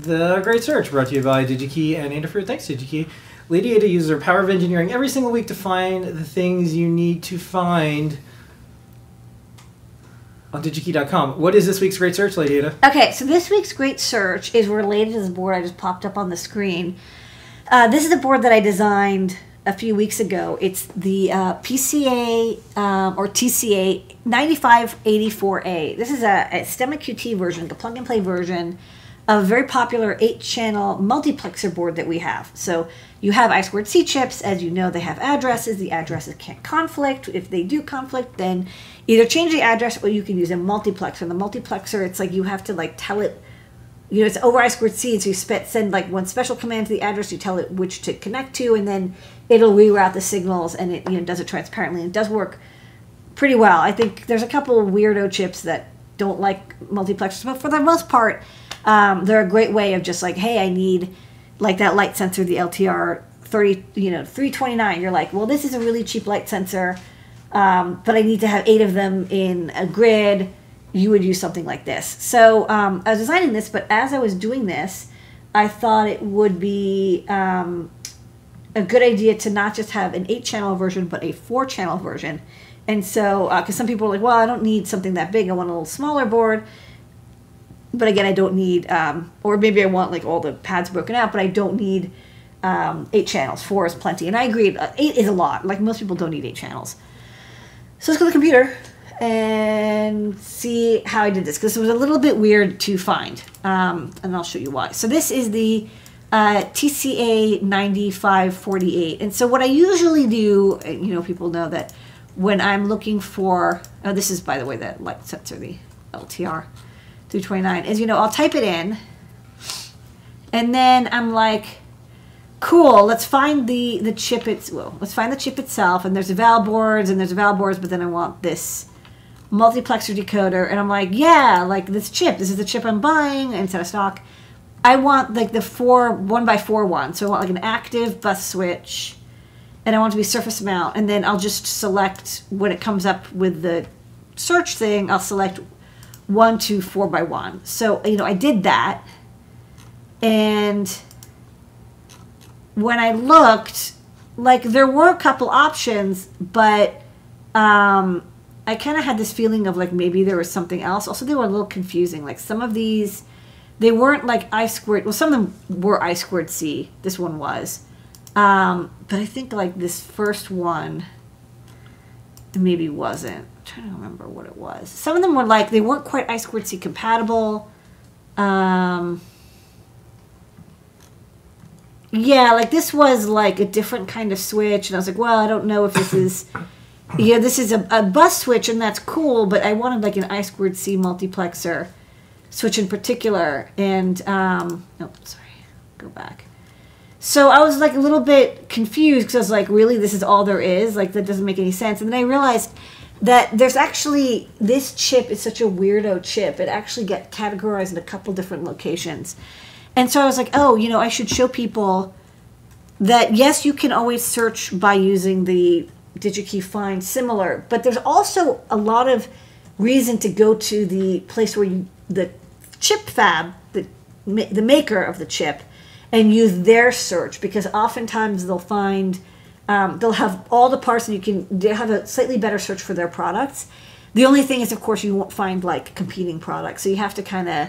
The Great Search, brought to you by DigiKey and Adafruit. Thanks, DigiKey. Lady Ada uses her power of engineering every single week to find the things you need to find on digikey.com. What is this week's Great Search, Lady Ada? Okay, so this week's great search is related to the board I just popped up on the screen. Uh, this is the board that I designed a few weeks ago. It's the uh, PCA um, or TCA 9584A. This is a, a STEMMA QT version, the plug and play version a very popular eight channel multiplexer board that we have. So you have I squared C chips. As you know, they have addresses. The addresses can't conflict. If they do conflict, then either change the address or you can use a multiplexer. And the multiplexer, it's like you have to like tell it you know, it's over I squared C, so you send like one special command to the address, you tell it which to connect to, and then it'll reroute the signals, and it you know does it transparently. And it does work pretty well. I think there's a couple weirdo chips that don't like multiplexers, but for the most part, um, they're a great way of just like, hey, I need like that light sensor, the LTR 30, you know, 329. You're like, well, this is a really cheap light sensor, um, but I need to have eight of them in a grid you would use something like this. So um, I was designing this, but as I was doing this, I thought it would be um, a good idea to not just have an eight channel version, but a four channel version. And so, because uh, some people are like, well, I don't need something that big, I want a little smaller board. But again, I don't need, um, or maybe I want like all the pads broken out, but I don't need um, eight channels. Four is plenty. And I agree, uh, eight is a lot. Like most people don't need eight channels. So let's go to the computer and see how I did this because it was a little bit weird to find. Um, and I'll show you why. So this is the uh, TCA 9548. And so what I usually do, you know, people know that when I'm looking for, oh, this is, by the way, that light sensor, the LTR 329, is, you know, I'll type it in and then I'm like, cool, let's find the, the chip, it's, well, let's find the chip itself. And there's eval boards and there's eval boards, but then I want this multiplexer decoder and I'm like, yeah, like this chip, this is the chip I'm buying instead of stock. I want like the four one by four one. So I want like an active bus switch and I want to be surface mount and then I'll just select when it comes up with the search thing, I'll select one to four by one. So, you know, I did that and when I looked, like there were a couple options, but um, I kind of had this feeling of like maybe there was something else. Also, they were a little confusing. Like some of these, they weren't like I squared. Well, some of them were I squared C. This one was, um, but I think like this first one maybe wasn't. I'm trying to remember what it was. Some of them were like they weren't quite I squared C compatible. Um, yeah, like this was like a different kind of switch, and I was like, well, I don't know if this is yeah, this is a, a bus switch, and that's cool, but I wanted like an I squared C multiplexer switch in particular. And, um, oh, sorry, go back. So I was like a little bit confused because I was like, really, this is all there is? Like, that doesn't make any sense. And then I realized that there's actually, this chip is such a weirdo chip. It actually get categorized in a couple different locations. And so I was like, oh, you know, I should show people that yes, you can always search by using the DigiKey find similar, but there's also a lot of reason to go to the place where you, the chip fab, the, the maker of the chip, and use their search because oftentimes they'll find um, they'll have all the parts and you can they have a slightly better search for their products. The only thing is, of course, you won't find like competing products, so you have to kind of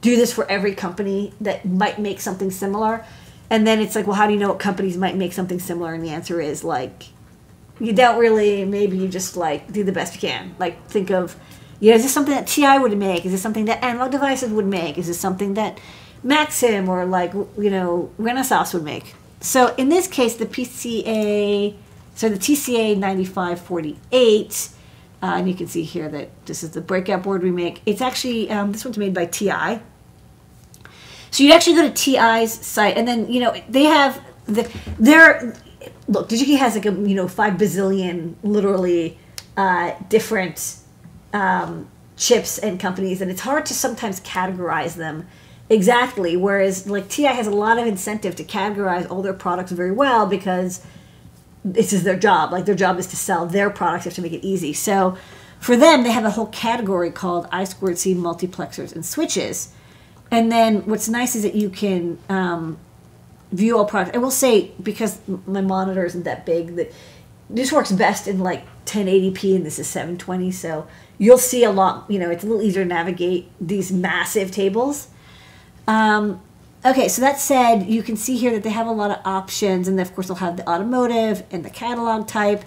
do this for every company that might make something similar. And then it's like, well, how do you know what companies might make something similar? And the answer is like you don't really maybe you just like do the best you can like think of you know is this something that ti would make is this something that analog devices would make is this something that maxim or like you know renesas would make. So in this case the pca so the tca 9548 uh, and you can see here that this is the breakout board we make. It's actually um, this one's made by ti so you'd actually go to ti's site and then you know they have the, their look, DigiKey has like a you know five bazillion literally uh, different um, chips and companies, and it's hard to sometimes categorize them exactly. Whereas like TI has a lot of incentive to categorize all their products very well because this is their job. Like their job is to sell their products. They have to make it easy. So for them, they have a whole category called I squared C multiplexers and switches. And then what's nice is that you can um, view all products. I will say because my monitor isn't that big that this works best in like 1080p and this is 720 so you'll see a lot you know it's a little easier to navigate these massive tables um, okay so that said you can see here that they have a lot of options and of course they'll have the automotive and the catalog type.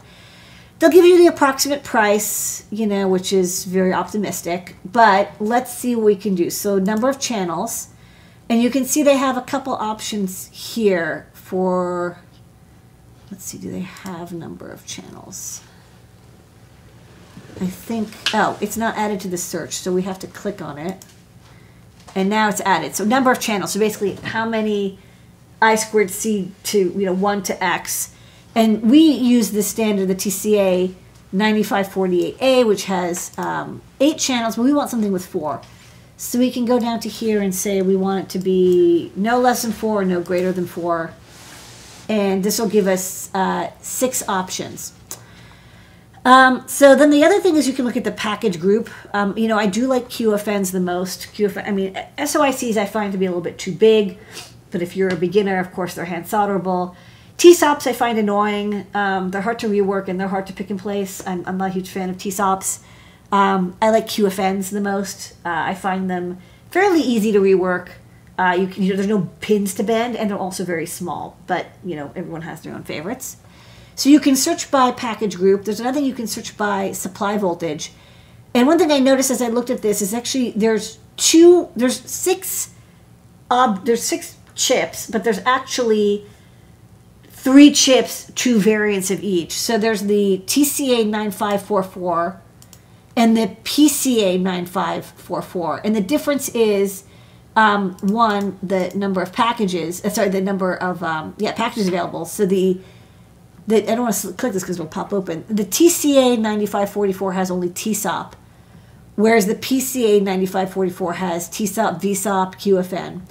They'll give you the approximate price you know which is very optimistic but let's see what we can do. So number of channels and you can see they have a couple options here for let's see do they have number of channels? I think oh it's not added to the search so we have to click on it and now it's added. So number of channels. So basically how many i squared c to you know 1 to x. And we use the standard the tca 9548a which has um, eight channels but we want something with four. So we can go down to here and say we want it to be no less than four no greater than four. And this will give us uh, six options. Um, so then the other thing is you can look at the package group. Um, you know, I do like QFNs the most. QFN, I mean, SOICs I find to be a little bit too big, but if you're a beginner, of course, they're hand solderable. TSOPs I find annoying. Um, they're hard to rework and they're hard to pick in place. I'm, I'm not a huge fan of TSOPs. Um, I like QFNs the most. Uh, I find them fairly easy to rework. Uh, you, can, you know, there's no pins to bend, and they're also very small. But you know, everyone has their own favorites. So you can search by package group. There's another thing you can search by supply voltage. And one thing I noticed as I looked at this is actually there's two, there's six, uh, there's six chips, but there's actually three chips, two variants of each. So there's the TCA 9544 and the PCA 9544. And the difference is um, one, the number of packages, uh, sorry, the number of, um, yeah, packages available. So the, the I don't want to click this because it'll pop open. The TCA 9544 has only TSOP, whereas the PCA 9544 has TSOP, VSOP, QFN.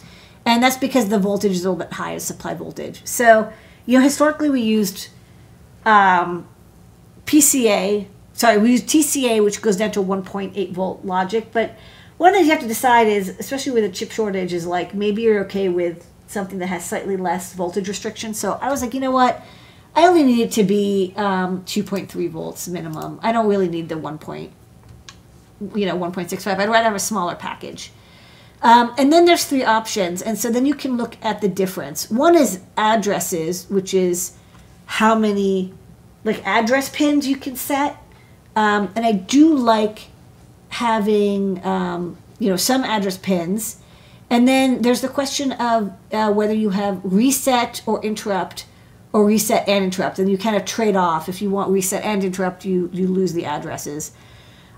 And that's because the voltage is a little bit higher, supply voltage. So, you know, historically we used um, PCA, sorry, we used TCA, which goes down to 1.8 volt logic. But one of the things you have to decide is, especially with a chip shortage, is like maybe you're okay with something that has slightly less voltage restriction. So I was like, you know what? I only need it to be um, 2.3 volts minimum. I don't really need the 1. Point, you know, 1.65. I'd rather have a smaller package. Um, and then there's three options, and so then you can look at the difference. One is addresses, which is how many like address pins you can set. Um, and I do like having um, you know some address pins. And then there's the question of uh, whether you have reset or interrupt, or reset and interrupt, and you kind of trade off. If you want reset and interrupt, you you lose the addresses.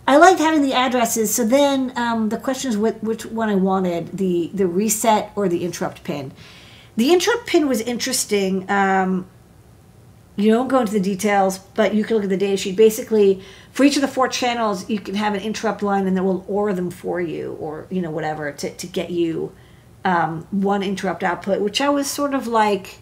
I liked having the addresses. So then um, the question is which, which one I wanted the the reset or the interrupt pin. The interrupt pin was interesting. Um, you don't go into the details, but you can look at the data sheet. Basically, for each of the four channels, you can have an interrupt line, and that will OR them for you, or you know whatever to to get you um, one interrupt output, which I was sort of like.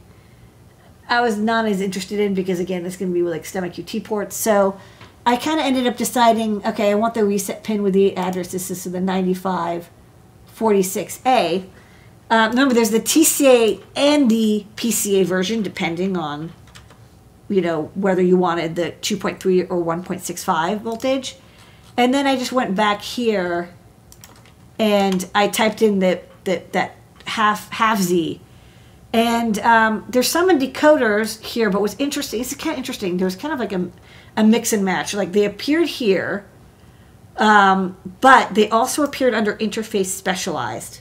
I was not as interested in because again, this is to be with like STEMMA QT ports. So I kind of ended up deciding, okay, I want the reset pin with the address. addresses, so the 9546A. Uh, remember, there's the TCA and the PCA version, depending on, you know, whether you wanted the 2.3 or 1.65 voltage. And then I just went back here and I typed in the, the that half half Z. And um, there's some in decoders here, but what's interesting, it's kind of interesting. There's kind of like a, a mix and match. Like they appeared here, um, but they also appeared under interface specialized.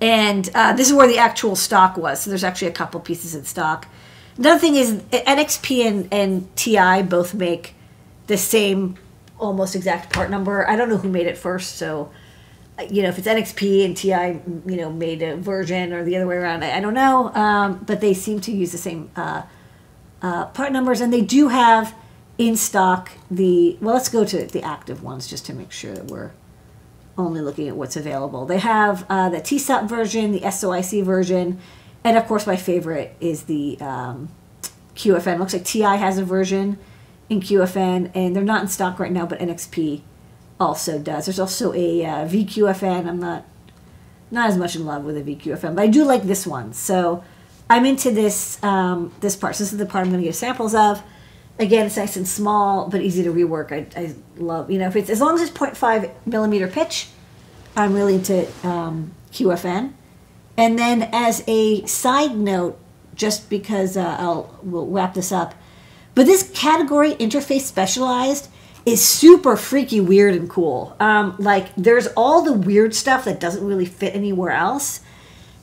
And uh, this is where the actual stock was. So there's actually a couple pieces in stock. Another thing is NXP and, and TI both make the same almost exact part number. I don't know who made it first, so you know if it's NXP and TI, you know, made a version or the other way around. I, I don't know, um, but they seem to use the same uh, uh, part numbers, and they do have in stock the. Well, let's go to the active ones just to make sure that we're only looking at what's available. They have uh, the TSOP version, the SOIC version, and of course my favorite is the um, QFN. Looks like TI has a version in QFN, and they're not in stock right now, but NXP also does. There's also a uh, VQFN. I'm not not as much in love with a VQFN, but I do like this one. So I'm into this um, this part. So this is the part I'm going to give samples of. Again, it's nice and small, but easy to rework. I, I love, you know, if it's as long as it's 0.5 millimeter pitch, I'm really into um, QFN. And then as a side note, just because uh, I'll we'll wrap this up, but this category interface specialized is super freaky weird and cool. Um, like there's all the weird stuff that doesn't really fit anywhere else,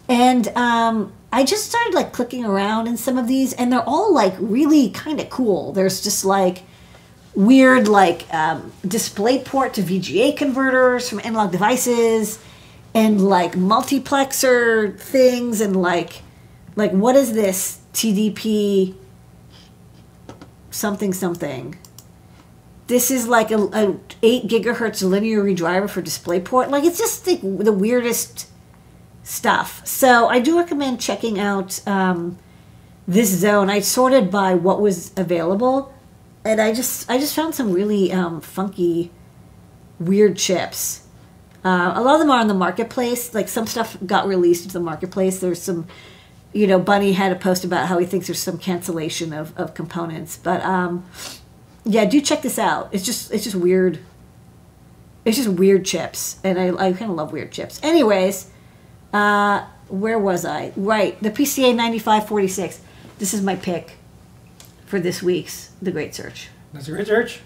and um, I just started like clicking around in some of these, and they're all like really kind of cool. There's just like weird like um, DisplayPort to VGA converters from analog devices, and like multiplexer things, and like like what is this TDP something something? This is like a, a eight gigahertz linear redriver for DisplayPort. Like it's just the, the weirdest stuff. So I do recommend checking out um, this zone. I sorted by what was available, and I just I just found some really um, funky, weird chips. Uh, a lot of them are on the marketplace. Like some stuff got released to the marketplace. There's some, you know, Bunny had a post about how he thinks there's some cancellation of, of components. But um, yeah, do check this out. It's just it's just weird. It's just weird chips, and I, I kind of love weird chips. Anyways, uh, where was I? Right, the PCA 9546. This is my pick for this week's The Great Search. That's a great search.